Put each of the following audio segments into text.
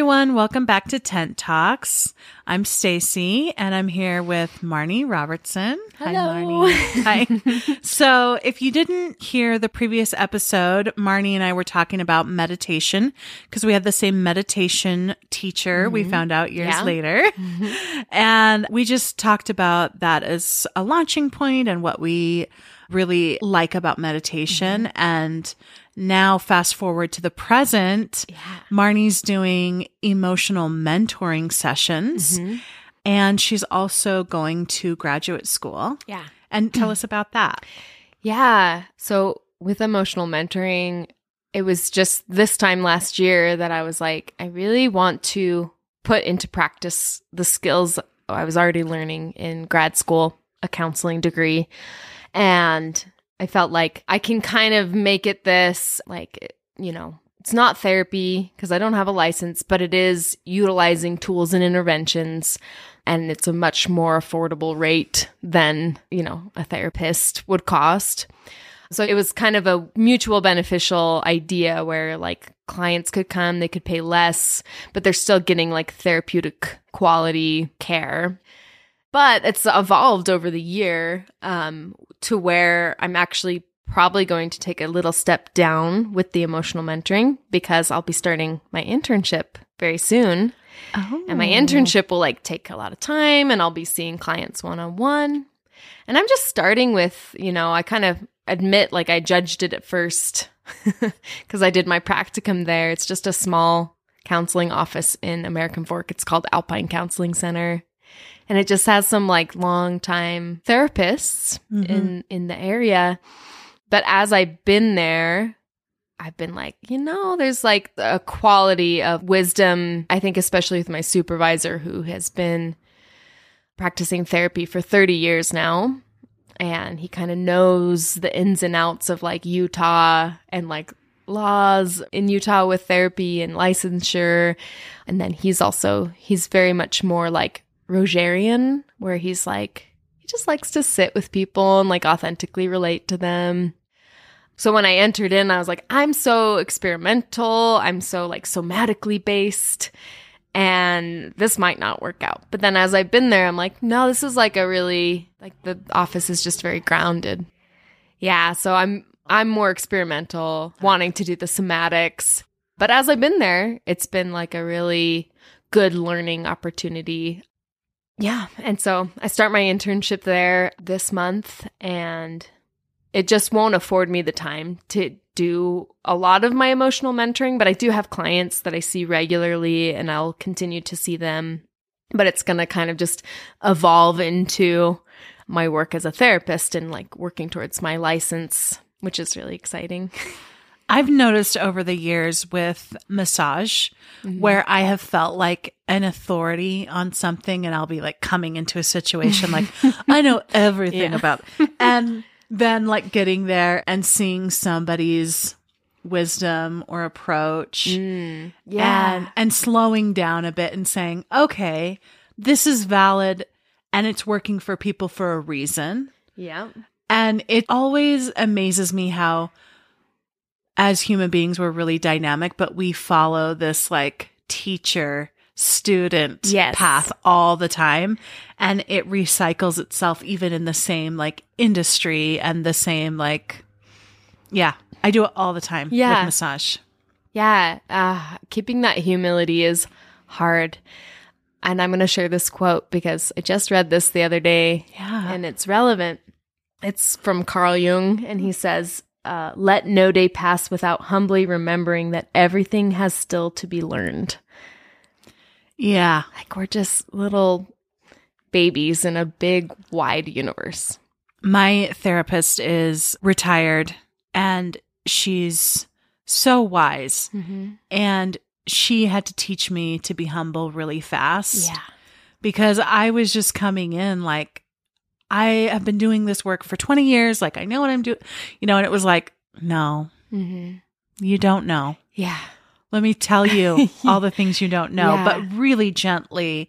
everyone. Welcome back to Tent Talks. I'm Stacy and I'm here with Marni Robertson. Hello. Hi, Marni. Hi. so, if you didn't hear the previous episode, Marni and I were talking about meditation because we had the same meditation teacher we mm-hmm. found out years Yeah. later. And we just talked about that as a launching point and what we really like about meditation. Mm-hmm. And now, fast forward to the present, Marni's doing emotional mentoring sessions. Mm-hmm. And she's also going to graduate school. Yeah. And tell us about that. Yeah. So with emotional mentoring, it was just this time last year that I was like, I really want to put into practice the skills I was already learning in grad school, a counseling degree. And I felt like I can kind of make it this, like, you know, it's not therapy because I don't have a license, but it is utilizing tools and interventions. And it's a much more affordable rate than, you know, a therapist would cost. So it was kind of a mutual beneficial idea where like clients could come, they could pay less, but they're still getting like therapeutic quality care. But it's evolved over the year um, to where I'm actually probably going to take a little step down with the emotional mentoring because I'll be starting my internship very soon. Oh. And my oh. internship will like take a lot of time and I'll be seeing clients one on one. And I'm just starting with, you know, I kind of admit like I judged it at first because I did my practicum there. It's just a small counseling office in American Fork. It's called Alpine Counseling Center. And it just has some like long time therapists mm-hmm. in in the area. But as I've been there, I've been like, you know, there's like a quality of wisdom, I think, especially with my supervisor who has been practicing therapy for 30 years now. And he kind of knows the ins and outs of like Utah and like laws in Utah with therapy and licensure. And then he's also, he's very much more like Rogerian, where he's like, he just likes to sit with people and like authentically relate to them. So when I entered in, I was like, I'm so experimental. I'm so like somatically based. And this might not work out. But then as I've been there, I'm like, no, this is like a really, like the office is just very grounded. Yeah. So I'm, I'm more experimental, wanting to do the somatics. But as I've been there, it's been like a really good learning opportunity. Yeah. And so I start my internship there this month and it just won't afford me the time to do a lot of my emotional mentoring, but I do have clients that I see regularly and I'll continue to see them. But it's going to kind of just evolve into my work as a therapist and like working towards my license, which is really exciting. I've noticed over the years with massage where I have felt like an authority on something and I'll be like coming into a situation like I know everything Yeah. about and then like getting there and seeing somebody's wisdom or approach Mm. and and slowing down a bit and saying, "Okay, this is valid and it's working for people for a reason." yeah. And it always amazes me how, as human beings, we're really dynamic, but we follow this like teacher student Yes. path all the time. And it recycles itself even in the same like industry and the same like, yeah, I do it all the time Yeah. with massage. Yeah, uh, keeping that humility is hard. And I'm going to share this quote because I just read this the other day Yeah. and it's relevant. It's from Carl Jung, and he says, uh, Let no day pass without humbly remembering that everything has still to be learned. Yeah. Like we're just little babies in a big, wide universe. My therapist is retired and she's so wise. Mm-hmm. And she had to teach me to be humble really fast. Yeah. Because I was just coming in like, I have been doing this work for 20 years. Like, I know what I'm doing, you know, and it was like, no, Mm-hmm. you don't know. Yeah. Let me tell you all the things you don't know, Yeah. but really gently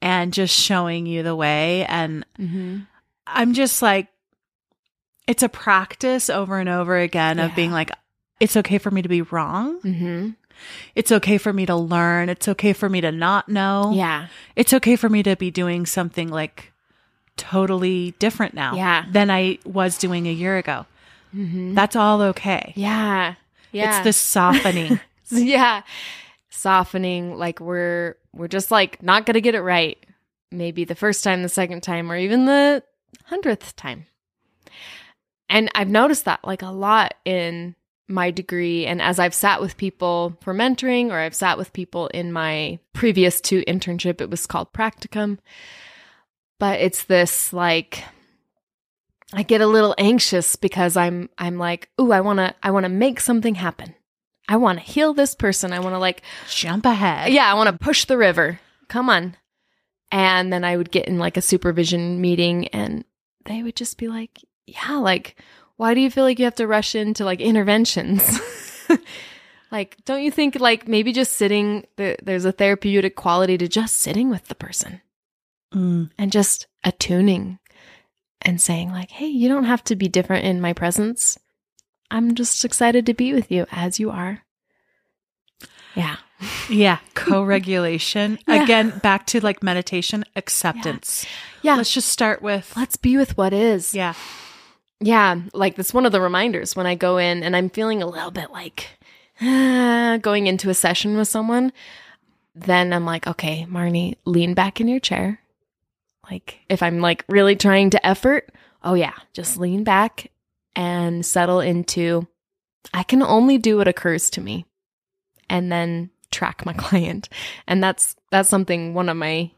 and just showing you the way. And Mm-hmm. I'm just like, it's a practice over and over again of being like, it's okay for me to be wrong. Mm-hmm. It's okay for me to learn. It's okay for me to not know. Yeah. It's okay for me to be doing something like totally different now Yeah. than I was doing a year ago. Mm-hmm. That's all okay. Yeah. Yeah. It's the softening. yeah. Softening like we're we're just like not going to get it right. Maybe the first time, the second time or even the 100th time. And I've noticed that like a lot in my degree and as I've sat with people for mentoring or I've sat with people in my previous two internship it was called practicum. But it's this like I get a little anxious because I'm I'm like, "Ooh, I want to I want to make something happen. I want to heal this person. I want to like Jump ahead. yeah, I want to push the river. Come on." And then I would get in like a supervision meeting and they would just be like, "Yeah, like why do you feel like you have to rush into like interventions?" like, don't you think like maybe just sitting the, there's a therapeutic quality to just sitting with the person Mm. and just attuning and saying like hey you don't have to be different in my presence i'm just excited to be with you as you are yeah Yeah. Co regulation. Yeah. Again, back to like meditation, acceptance. yeah Let's just start with. let's be with what is Yeah. yeah like that's one of the reminders when i go in and i'm feeling a little bit like ah, going into a session with someone then i'm like okay marni lean back in your chair like if i'm like really trying to effort oh yeah just lean back and settle into i can only do what occurs to me and then track my client and that's that's something one of my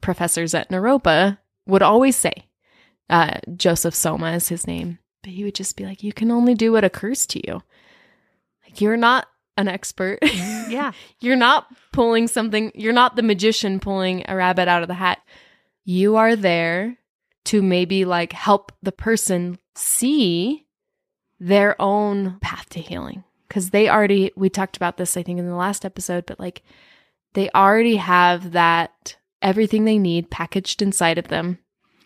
professors at naropa would always say uh, Joseph Soma is his name, but he would just be like, "You can only do what occurs to you. Like you're not an expert. Yeah. you're not pulling something. You're not the magician pulling a rabbit out of the hat. You are there to maybe like help the person see their own path to healing because they already. We talked about this, I think, in the last episode, but like they already have that everything they need packaged inside of them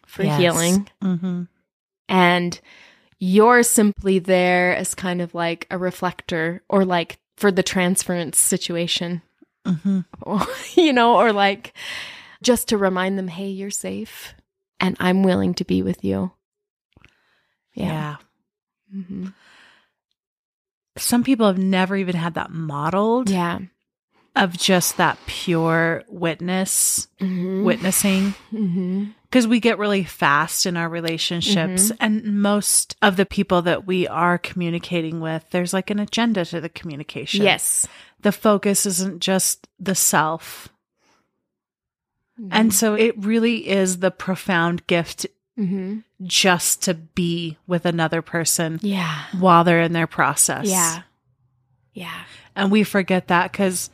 for Yes. healing. Mm-hmm. And you're simply there as kind of like a reflector or like for the transference situation, Mm-hmm. you know, or like just to remind them, hey, you're safe and I'm willing to be with you. Yeah. hmm Some people have never even had that modeled Yeah. of just that pure witness, Mhm. witnessing. Mhm. Because we get really fast in our relationships. And most of the people that we are communicating with, there's like an agenda to the communication. Yes. The focus isn't just the self. Mm-hmm. And so it really is the profound gift Mhm. just to be with another person Yeah. while they're in their process. Yeah. Yeah. And we forget that because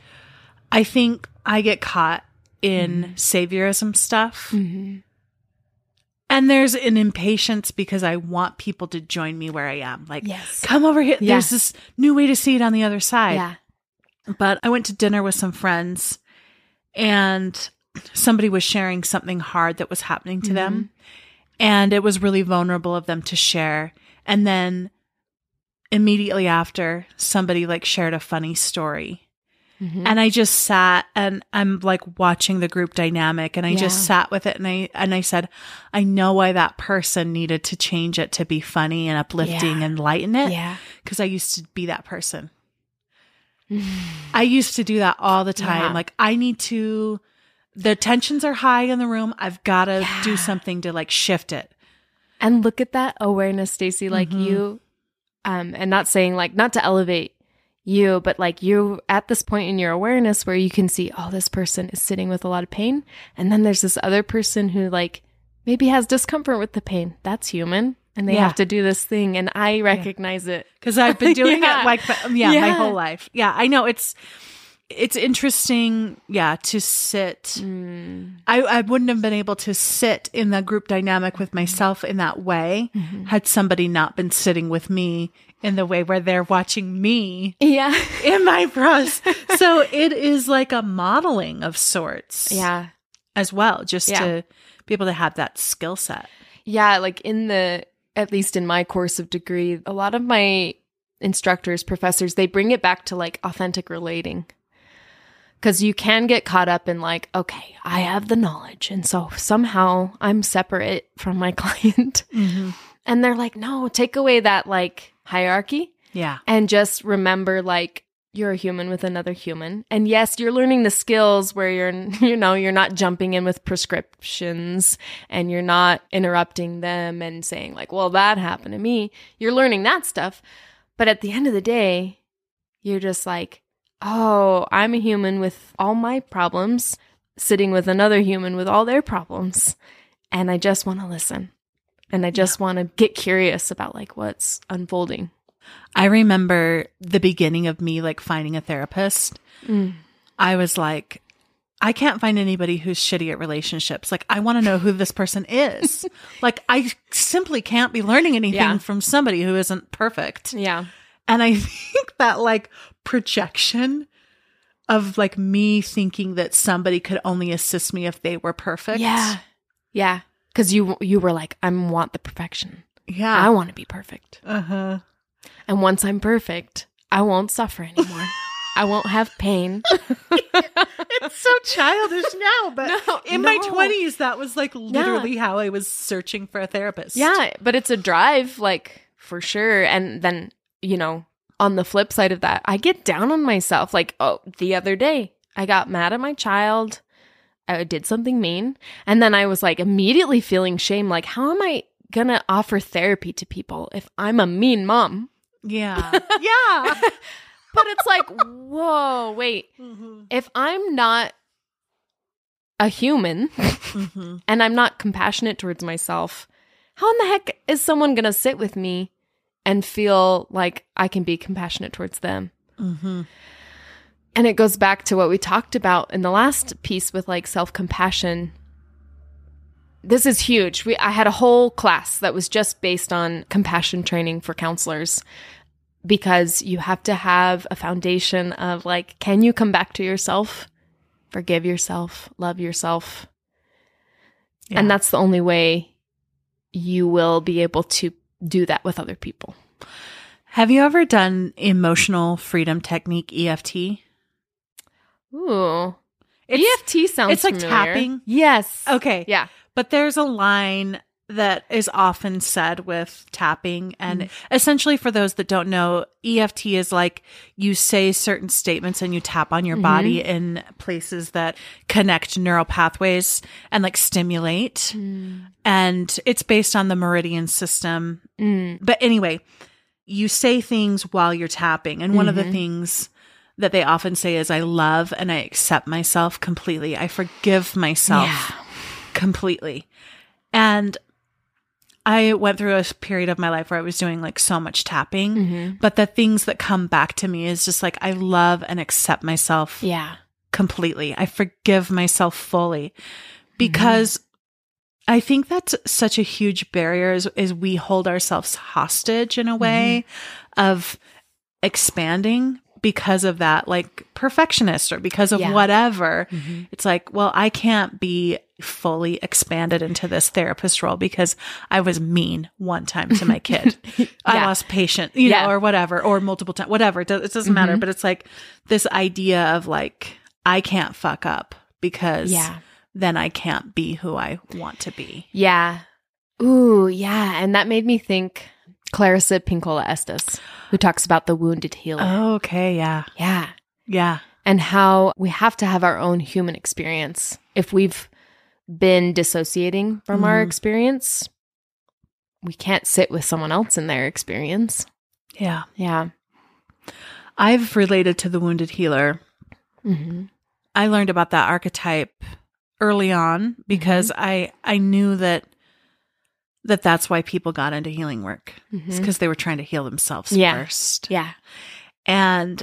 I think I get caught in saviorism stuff. hmm And there's an impatience because I want people to join me where I am. Like, Yes. come over here. Yeah. There's this new way to see it on the other side. Yeah. But I went to dinner with some friends and somebody was sharing something hard that was happening to them. And it was really vulnerable of them to share. And then immediately after, somebody like shared a funny story. Mhm. And I just sat and I'm like watching the group dynamic and I just sat with it and I and I said, I know why that person needed to change it to be funny and uplifting Yeah. and lighten it. Yeah. Because I used to be that person. I used to do that all the time. Yeah. Like I need to the tensions are high in the room. I've got to Yeah. do something to like shift it. And look at that awareness, Stacy. Like Mhm. you, um, and not saying like not to elevate you, but like you at this point in your awareness where you can see, oh, this person is sitting with a lot of pain. And then there's this other person who like maybe has discomfort with the pain. That's human. And they Yeah. have to do this thing. And I recognize it. Because I've been doing Yeah. it like yeah, my whole life. Yeah, I know it's it's interesting, yeah, to sit. Mm. I, I wouldn't have been able to sit in the group dynamic with myself in that way Mm-hmm. had somebody not been sitting with me in the way where they're watching me Yeah. in my pros. so it is like a modeling of sorts yeah. as well, just Yeah. to be able to have that skill set. Yeah, like in the at least in my course of degree, a lot of my instructors, professors, they bring it back to like authentic relating. Cause you can get caught up in like, okay, I have the knowledge. And so somehow I'm separate from my client. Mm-hmm. And they're like, no, take away that like hierarchy Yeah. and just remember like you're a human with another human. And yes, you're learning the skills where you're, you know, you're not jumping in with prescriptions and you're not interrupting them and saying like, well, that happened to me. You're learning that stuff. But at the end of the day, you're just like, oh, I'm a human with all my problems, sitting with another human with all their problems. And I just want to listen. And I just want to get curious about like what's unfolding. I remember the beginning of me like finding a therapist. Mm. I was like, I can't find anybody who's shitty at relationships. Like, I want to know who this person is. like, I simply can't be learning anything Yeah. from somebody who isn't perfect. Yeah. And I think that like projection of like me thinking that somebody could only assist me if they were perfect. Yeah. Yeah. Cause you you were like, I want the perfection. Yeah. I want to be perfect. Uh huh. And once I'm perfect, I won't suffer anymore. I won't have pain. It's so childish now, but No, in my 20s, that was like literally how I was searching for a therapist. yeah, but it's a drive, like for sure. And then, you know, on the flip side of that, I get down on myself. Like, oh, the other day, I got mad at my child. I did something mean. And then I was like immediately feeling shame. Like, how am I going to offer therapy to people if I'm a mean mom? Yeah. yeah. But it's like, whoa, wait. Mhm. If I'm not a human Mhm. and I'm not compassionate towards myself, how in the heck is someone going to sit with me and feel like I can be compassionate towards them? Mhm. And it goes back to what we talked about in the last piece with like self compassion. This is huge. We, I had a whole class that was just based on compassion training for counselors because you have to have a foundation of like, can you come back to yourself, forgive yourself, love yourself? Yeah. And that's the only way you will be able to do that with other people. Have you ever done emotional freedom technique EFT? Ooh. It's, EFT sounds it's like familiar. tapping. Yes. Okay. Yeah. But there's a line that is often said with tapping. And essentially, for those that don't know, EFT is like you say certain statements and you tap on your body in places that connect neural pathways and like stimulate. And it's based on the meridian system. Mm. But anyway, you say things while you're tapping. And one of the Mhm. things that they often say is, I love and I accept myself completely. I forgive myself Yeah. completely. And I went through a period of my life where I was doing like so much tapping, Mhm. but the things that come back to me is just like, I love and accept myself Yeah. completely. I forgive myself fully because I think that's such a huge barrier is, is we hold ourselves hostage in a way of expanding because of that, like perfectionist or because of Yeah. whatever. Mhm. It's like, well, I can't be fully expanded into this therapist role because I was mean one time to my kid. I lost patient, you Yeah. know, or whatever, or multiple times, whatever. It, does, it doesn't matter. But it's like this idea of like, I can't fuck up because Yeah. then I can't be who I want to be. Yeah. Ooh, yeah. And that made me think Clarissa Pinkola Estes, who talks about the wounded healer. Okay. Yeah. Yeah. Yeah. And how we have to have our own human experience. If we've been dissociating from our Mhm. experience, we can't sit with someone else in their experience. Yeah. Yeah. I've related to the wounded healer. Mm-hmm. I learned about that archetype early on because Mm-hmm. I I knew that that that's why people got into healing work. It's because they were trying to heal themselves Mm-hmm. Yeah. first. Yeah. And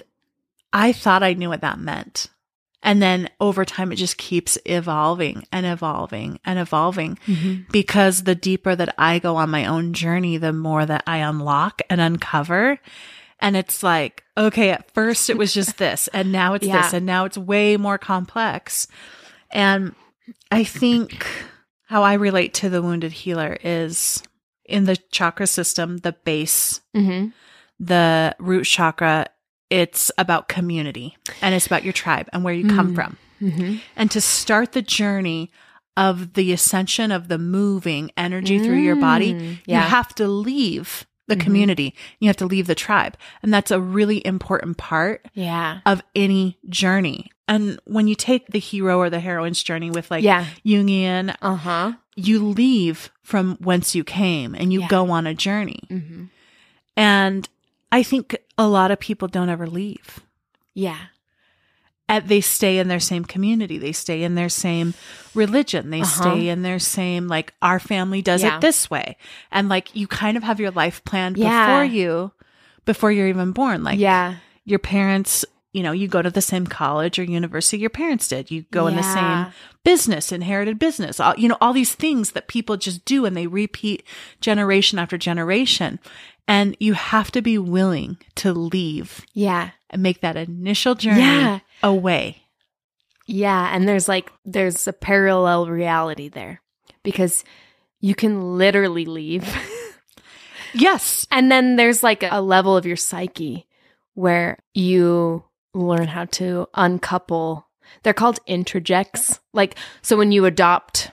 I thought I knew what that meant. And then over time, it just keeps evolving and evolving and evolving Mm-hmm. because the deeper that I go on my own journey, the more that I unlock and uncover. And it's like, okay, at first it was just this, and now it's Yeah. this, and now it's way more complex. And I think how I relate to the wounded healer is in the chakra system, the base Mm-hmm. the root chakra, it's about community and it's about your tribe and where you come Mm. from. Mm-hmm. And to start the journey of the ascension of the moving energy through your body, Mm, you have to leave the Mhm. community. You have to leave the tribe. And that's a really important part Yeah. of any journey. And when you take the hero or the heroine's journey with like yeah. Jungian, Uh huh. you leave from whence you came and you Yeah. go on a journey. Mm-hmm. And I think a lot of people don't ever leave. Yeah. And they stay in their same community. They stay in their same religion. They Uh-huh. stay in their same, like, our family does Yeah. it this way. And like, you kind of have your life planned Yeah. before you, before you're even born. Like, yeah. your parents, you know, you go to the same college or university your parents did. You go in the same business, inherited business, all, you know, all these things that people just do and they repeat generation after generation. And you have to be willing to leave Yeah. and make that initial journey Yeah. away. Yeah, and there's like there's a parallel reality there because you can literally leave. Yes. and then there's like a level of your psyche where you learn how to uncouple. They're called introjects. Like so when you adopt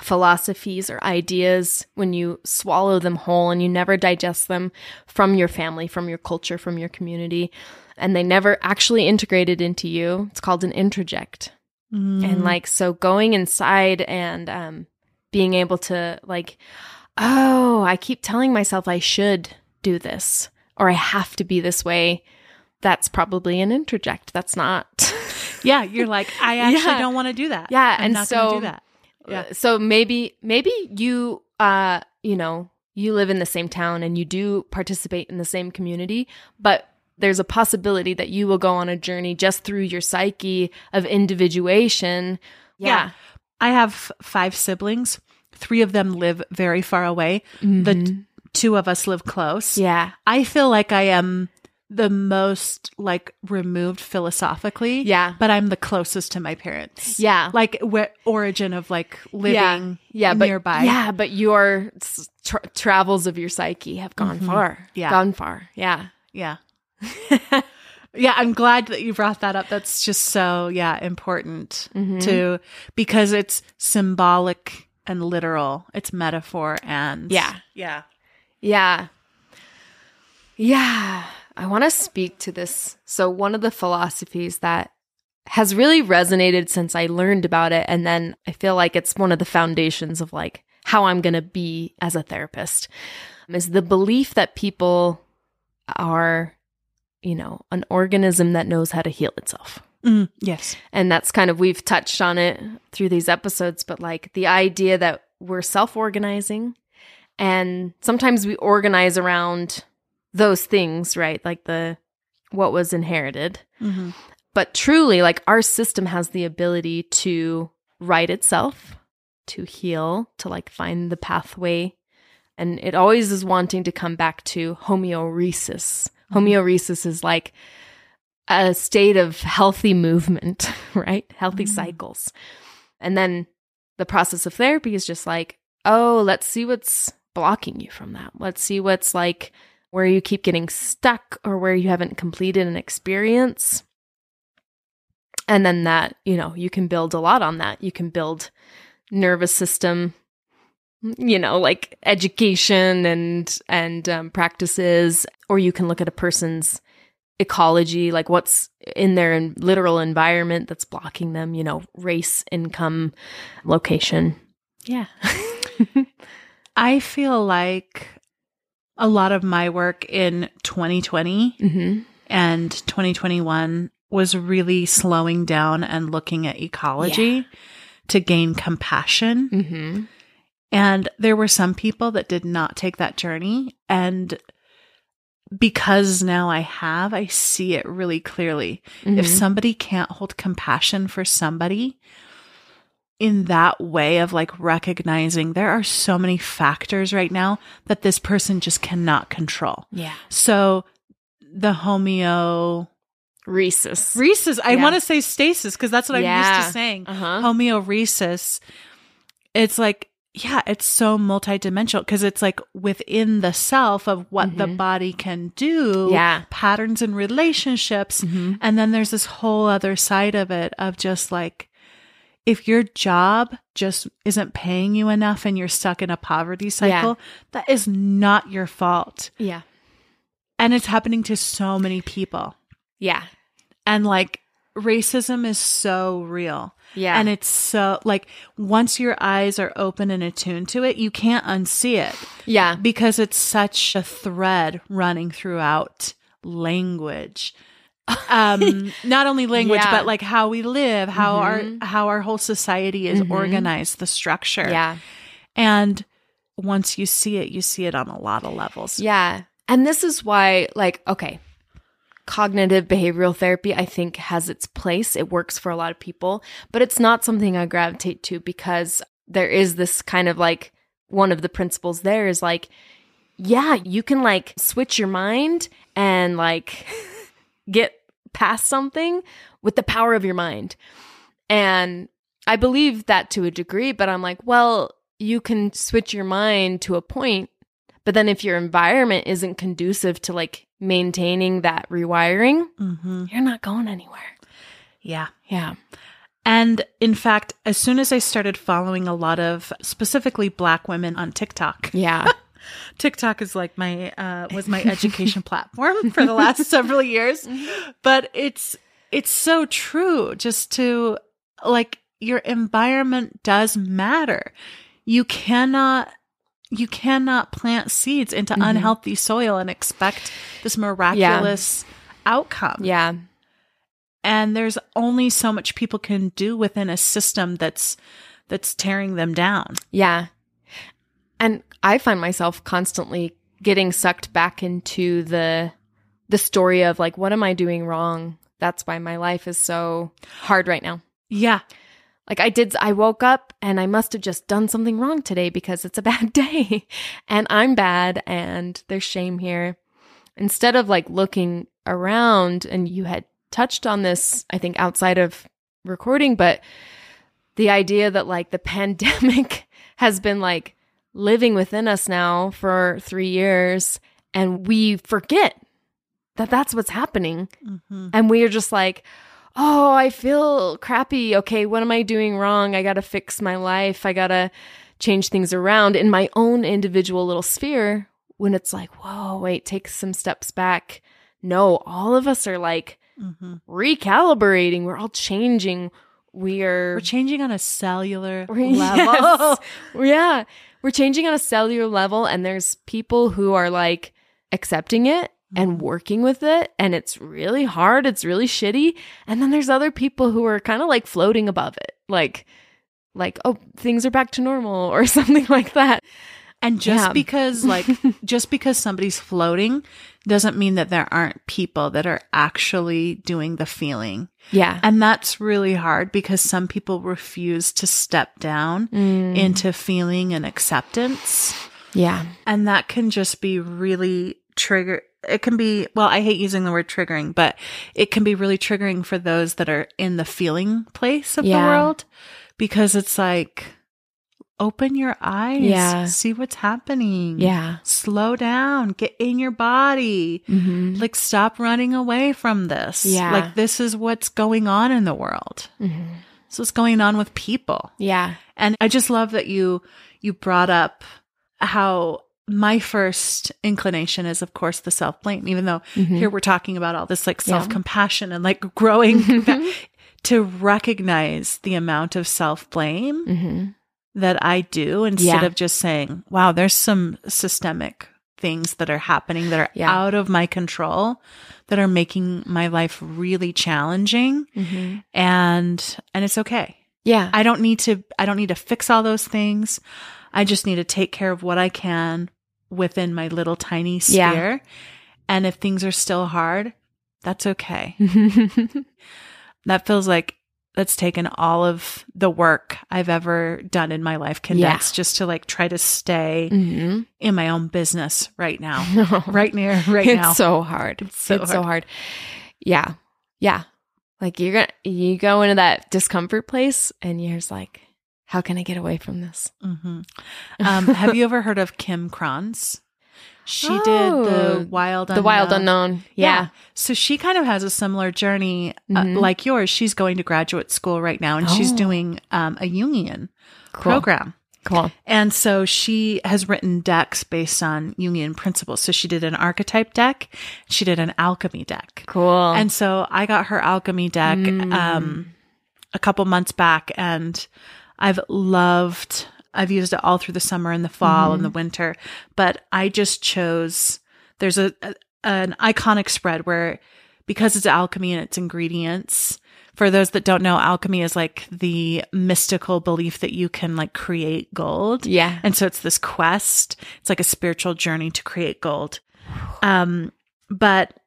philosophies or ideas when you swallow them whole and you never digest them from your family, from your culture, from your community, and they never actually integrated into you. It's called an introject. Mm. And like, so going inside and um, being able to, like, oh, I keep telling myself I should do this or I have to be this way. That's probably an introject. That's not. yeah, you're like, I actually Yeah. don't want to do that. Yeah, I'm and not so- do that. Yeah. Uh, So maybe maybe you uh you know, you live in the same town and you do participate in the same community, but there's a possibility that you will go on a journey just through your psyche of individuation. Yeah. I have five siblings. Three of them live very far away. The Mhm. two of us live close. yeah. I feel like I am the most like removed philosophically. Yeah. But I'm the closest to my parents. Yeah. Like where origin of like living yeah, but nearby. Yeah, but your tra- travels of your psyche have gone Mhm. far. Yeah. Gone far. Yeah. Yeah. Yeah, I'm glad that you brought that up. That's just so yeah, important Mhm. to because it's symbolic and literal. It's metaphor and Yeah. Yeah. Yeah. Yeah. I want to speak to this. So, one of the philosophies that has really resonated since I learned about it. And then I feel like it's one of the foundations of like how I'm going to be as a therapist is the belief that people are, you know, an organism that knows how to heal itself. Mm, yes. And that's kind of, we've touched on it through these episodes, but like the idea that we're self organizing and sometimes we organize around those things, right? Like the, what was inherited. hmm But truly, like our system has the ability to right itself, to heal, to like find the pathway. And it always is wanting to come back to homeorhesis. Homeorhesis is like a state of healthy movement, right? Healthy Mhm. cycles. And then the process of therapy is just like, oh, let's see what's blocking you from that. Let's see what's like where you keep getting stuck or where you haven't completed an experience. And then that, you know, you can build a lot on that. You can build nervous system, you know, like education and and um, practices, or you can look at a person's ecology, like what's in their literal environment that's blocking them. You know, race, income, location. Yeah. I feel like a lot of my work in 2020 hmm and 2021 was really slowing down and looking at ecology to gain compassion. hmm And there were some people that did not take that journey. And because now I have, I see it really clearly. If Mhm. somebody can't hold compassion for somebody in that way of like recognizing there are so many factors right now that this person just cannot control. yeah, So the homeo rhesus. rhesus, I Yeah. want to say stasis because that's what I'm used to saying Uh huh. homeorhesis it's like yeah, it's so multidimensional because it's like within the self of what the Mhm. body can do, Yeah. patterns and relationships. Mhm. And then there's this whole other side of it of just like, if your job just isn't paying you enough and you're stuck in a poverty cycle, that is not your fault. Yeah. And it's happening to so many people. Yeah. And like, racism is so real. Yeah. And it's so like once your eyes are open and attuned to it, you can't unsee it yeah. because it's such a thread running throughout language. Um not only language Yeah. but like how we live, how Mhm. our how our whole society is Mhm. organized, the structure. Yeah. And once you see it, you see it on a lot of levels. Yeah. And this is why, like, okay, cognitive behavioral therapy, I think, has its place. It works for a lot of people, but it's not something I gravitate to because there is this kind of like one of the principles there is like, yeah, you can like switch your mind and like get past something with the power of your mind. And I believe that to a degree, but I'm like, well, you can switch your mind to a point, but then if your environment isn't conducive to like maintaining that rewiring, hmm you're not going anywhere. Yeah. Yeah. And in fact, as soon as I started following a lot of specifically black women on TikTok, Yeah. TikTok is like my uh was my education platform for the last several years. But it's it's so true just to like your environment does matter. You cannot you cannot plant seeds into Mhm. unhealthy soil and expect this miraculous outcome. yeah. And there's only so much people can do within a system that's that's tearing them down. Yeah. And I find myself constantly getting sucked back into the the story of like what am I doing wrong? That's why my life is so hard right now. Yeah. Like I did I woke up and I must have just done something wrong today because it's a bad day and I'm bad and there's shame here. Instead of like looking around and you had touched on this I think outside of recording but the idea that like the pandemic has been like living within us now for 3 years and we forget that that's what's happening hmm and we are just like, oh, I feel crappy. Okay, what am I doing wrong? I got to fix my life. I got to change things around in my own individual little sphere. When it's like, whoa, wait, take some steps back. No, all of us are like hmm recalibrating. We're all changing. We are We're changing on a cellular Yes. level. yeah. We're changing on a cellular level, and there's people who are like accepting it and mm-hmm. working with it, and it's really hard. It's really shitty. And then there's other people who are kind of like floating above it, like, like, oh, things are back to normal or something like that. And just Yeah. because like just because somebody's floating doesn't mean that there aren't people that are actually doing the feeling. Yeah. And that's really hard because some people refuse to step down Mm. into feeling and acceptance. yeah. And that can just be really trigger it can be well, I hate using the word triggering, but it can be really triggering for those that are in the feeling place of Yeah. the world because it's like open your eyes, Yeah. see what's happening. Yeah. Slow down, get in your body. Mm-hmm. Like stop running away from this. Yeah. Like this is what's going on in the world. Mm-hmm. This is what's going on with people. Yeah. And I just love that you you brought up how my first inclination is of course the self-blame even though Mhm. here we're talking about all this like self-compassion and like growing to recognize the amount of self-blame Mm-hmm. That I do instead Yeah. of just saying wow there's some systemic things that are happening that are Yeah. out of my control that are making my life really challenging Mm-hmm. and and it's okay Yeah. I don't need to I don't need to fix all those things. I just need to take care of what I can within my little tiny Yeah. sphere. And if things are still hard, that's okay. That feels like that's taken all of the work I've ever done in my life condensed just to like try to stay mm-hmm. in my own business right now. right near right it's now. It's so hard. It's so so hard. Yeah. Yeah. Like you're gonna you go into that discomfort place and you're just like, How can I get away from this? hmm Um, have you ever heard of Kim Krans? She did Oh, the Wild The wild unknown. Yeah. So she kind of has a similar journey uh, Mhm. like yours. She's going to graduate school right now and she's Oh. doing um, a Jungian Cool. program. Cool. And so she has written decks based on Jungian principles. So she did an archetype deck, she did an alchemy deck. Cool. And so I got her alchemy deck Mm. um, a couple months back, and I've loved. I've used it all through the summer and the fall and the winter, but I just chose. There's a, a an iconic spread where because it's alchemy and its ingredients. For those that don't know, alchemy is like the mystical belief that you can like create gold. yeah. And so it's this quest. It's like a spiritual journey to create gold. Um, but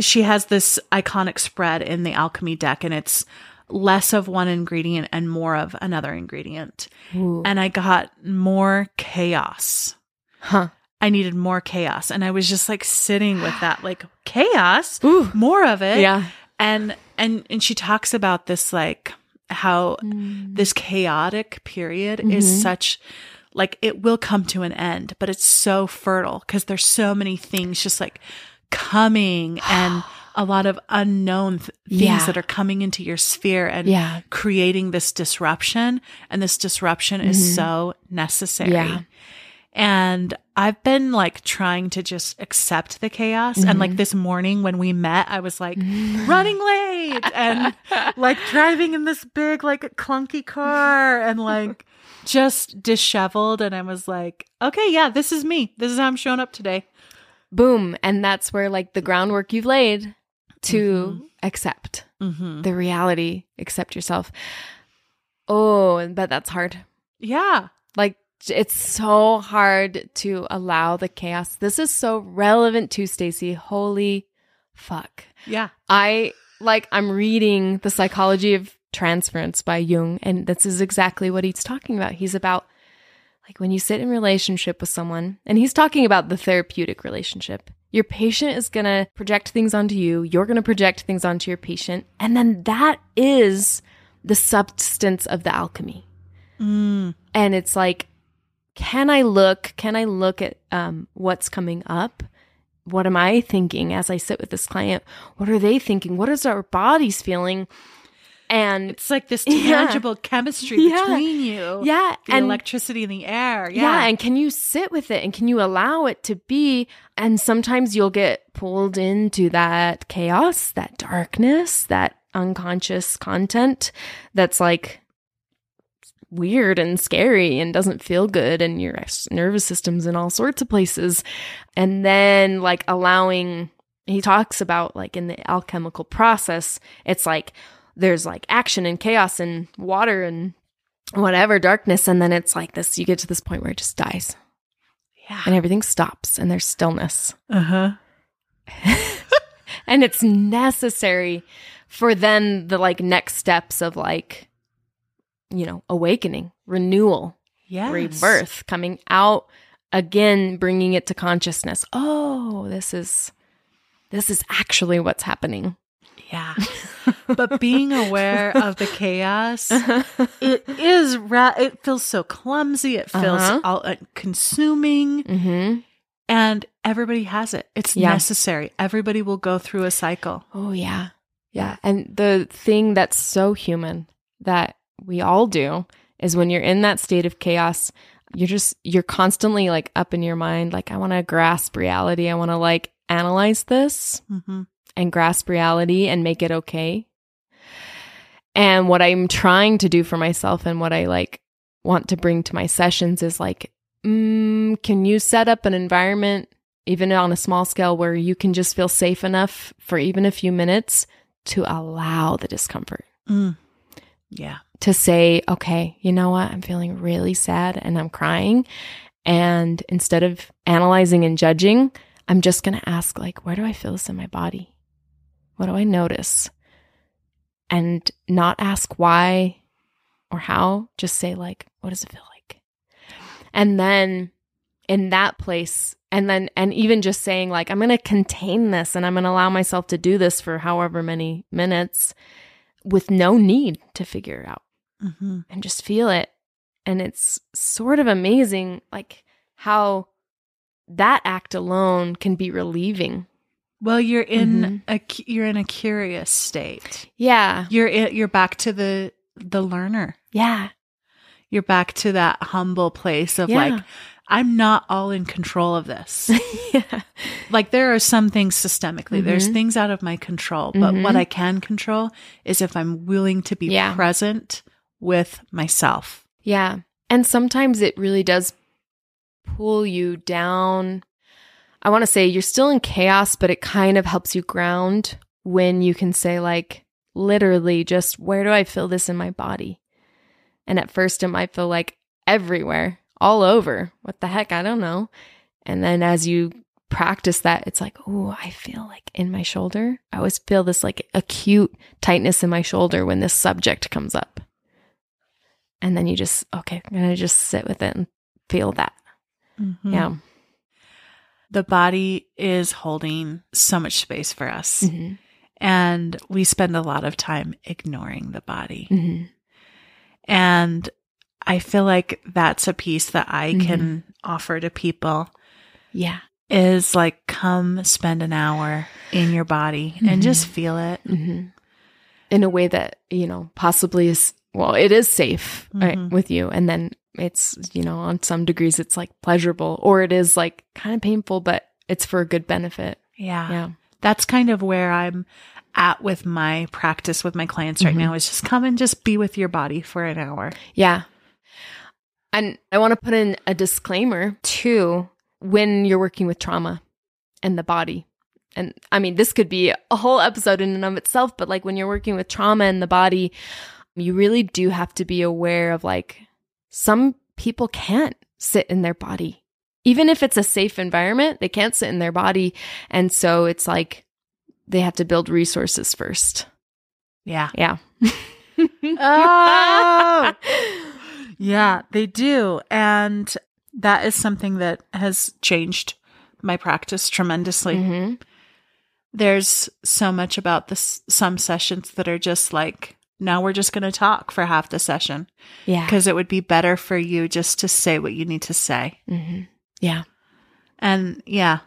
she has this iconic spread in the alchemy deck, and it's less of one ingredient and more of another ingredient. Ooh. And I got more chaos. Huh. I needed more chaos. And I was just like sitting with that, like chaos, Ooh. more of it. Yeah. And and and she talks about this like how this chaotic period Mhm. is such like it will come to an end, but it's so fertile because there's so many things just like coming and a lot of unknown th- things Yeah. that are coming into your sphere and Yeah. creating this disruption. And this disruption is Mhm. so necessary. Yeah. And I've been like trying to just accept the chaos. And Mm-hmm. like this morning when we met, I was like running late and like driving in this big, like clunky car and like just disheveled. And I was like, okay, yeah, this is me. This is how I'm showing up today. Boom. And that's where like the groundwork you've laid to Mhm. accept Mm-hmm. the reality, accept yourself. Oh, but that's hard. Yeah. Like it's so hard to allow the chaos. This is so relevant to Stacy. Holy fuck. Yeah. I like I'm reading The Psychology of Transference by Jung and this is exactly what he's talking about. He's about like when you sit in relationship with someone and he's talking about the therapeutic relationship. Your patient is going to project things onto you, you're going to project things onto your patient, and then that is the substance of the alchemy. Mm. and it's like can i look can i look at um, what's coming up? What am i thinking as i sit with this client? What are they thinking? What is our bodies feeling and It's like this Yeah. tangible chemistry Yeah. between you. yeah The and electricity in the air. yeah. Yeah. and can you sit with it and can you allow it to be and sometimes you'll get pulled into that chaos that darkness that unconscious content that's like weird and scary and doesn't feel good and your nervous system's in all sorts of places and then like allowing he talks about like in the alchemical process it's like there's like action and chaos and water and whatever darkness and then it's like this you get to this point where it just dies yeah. and everything stops and there's stillness Uh huh. and it's necessary for then the like next steps of like you know awakening renewal Yes. rebirth coming out again bringing it to consciousness oh this is this is actually what's happening Yeah. but being aware of the chaos, it is ra- it feels so clumsy. It feels Uh-huh. all uh, consuming mm-hmm. and everybody has it. It's Yeah. necessary. Everybody will go through a cycle. Oh, yeah. Yeah. And the thing that's so human that we all do is when you're in that state of chaos, you're just, you're constantly like up in your mind, like, I want to grasp reality. I want to like analyze this Mm-hmm. And grasp reality and make it okay. And what I'm trying to do for myself and what I like want to bring to my sessions is like, mm, can you set up an environment, even on a small scale, where you can just feel safe enough for even a few minutes to allow the discomfort? Mm. Yeah. To say, okay, you know what? I'm feeling really sad and I'm crying. And instead of analyzing and judging, I'm just going to ask, like, where do I feel this in my body? What do I notice? And not ask why or how, just say, like, what does it feel like? And then in that place, and then, and even just saying, like, I'm going to contain this and I'm going to allow myself to do this for however many minutes with no need to figure it out Mm-hmm. and just feel it. And it's sort of amazing, like how that act alone can be relieving. Well, you're in a you're in a curious state. Yeah. You're you're back to the the learner. Yeah. You're back to that humble place of Yeah. like I'm not all in control of this. yeah. like there are some things systemically. There's Mhm. things out of my control, but Mhm. what I can control is if I'm willing to be Yeah. present with myself. Yeah. And sometimes it really does pull you down. I want to say you're still in chaos, but it kind of helps you ground when you can say, like, literally, just where do I feel this in my body? And at first, it might feel like everywhere, all over. What the heck? I don't know. And then as you practice that, it's like, oh, I feel like in my shoulder. I always feel this like acute tightness in my shoulder when this subject comes up. And then you just, okay, I'm going to just sit with it and feel that. Mhm. Yeah. The body is holding so much space for us. Mm-hmm. And we spend a lot of time ignoring the body. Mm-hmm. And I feel like that's a piece that I Mhm. can offer to people Yeah. is like come spend an hour in your body and just feel it. Mm-hmm. In a way that, you know, possibly is, well, it is safe right, Mhm. with you. And then it's, you know, on some degrees, it's like pleasurable or it is like kind of painful, but it's for a good benefit. Yeah. Yeah. That's kind of where I'm at with my practice with my clients right Mhm. now is just come and just be with your body for an hour. Yeah. And I want to put in a disclaimer too when you're working with trauma and the body. And I mean, this could be a whole episode in and of itself, but like when you're working with trauma and the body, you really do have to be aware of like some people can't sit in their body. Even if it's a safe environment, they can't sit in their body. And so it's like they have to build resources first. Yeah. Yeah. Oh! Yeah, they do. And that is something that has changed my practice tremendously. hmm There's so much about this some sessions that are just like now we're just going to talk for half the session Yeah. because it would be better for you just to say what you need to say. hmm Yeah. And yeah.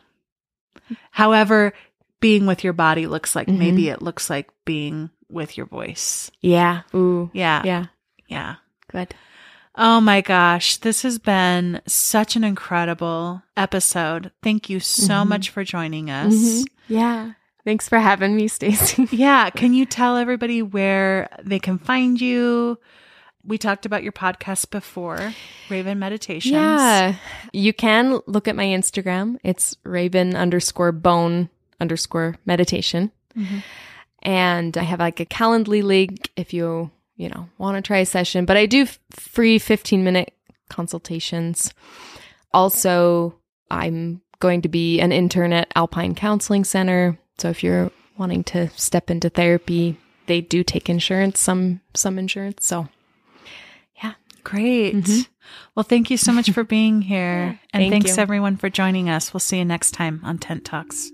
However, being with your body looks like Mhm. maybe it looks like being with your voice. Yeah. Ooh. Yeah. Yeah. Yeah. Good. Oh my gosh, this has been such an incredible episode. Thank you so Mhm. much for joining us. Mhm. Yeah. Thanks for having me, Stacey. Yeah, can you tell everybody where they can find you? We talked about your podcast before, Raven Meditations. Yeah. You can look at my Instagram. It's Raven underscore bone underscore meditation. Mhm. And I have like a Calendly link if you, you know, want to try a session. But I do f- free 15 minute consultations. Also, I'm going to be an intern at Alpine Counseling Center. So if you're wanting to step into therapy, they do take insurance, some some insurance. So yeah. Great. Mhm. Well, thank you so much for being here. Yeah, and thank thanks you. everyone for joining us. We'll see you next time on Tent Talks.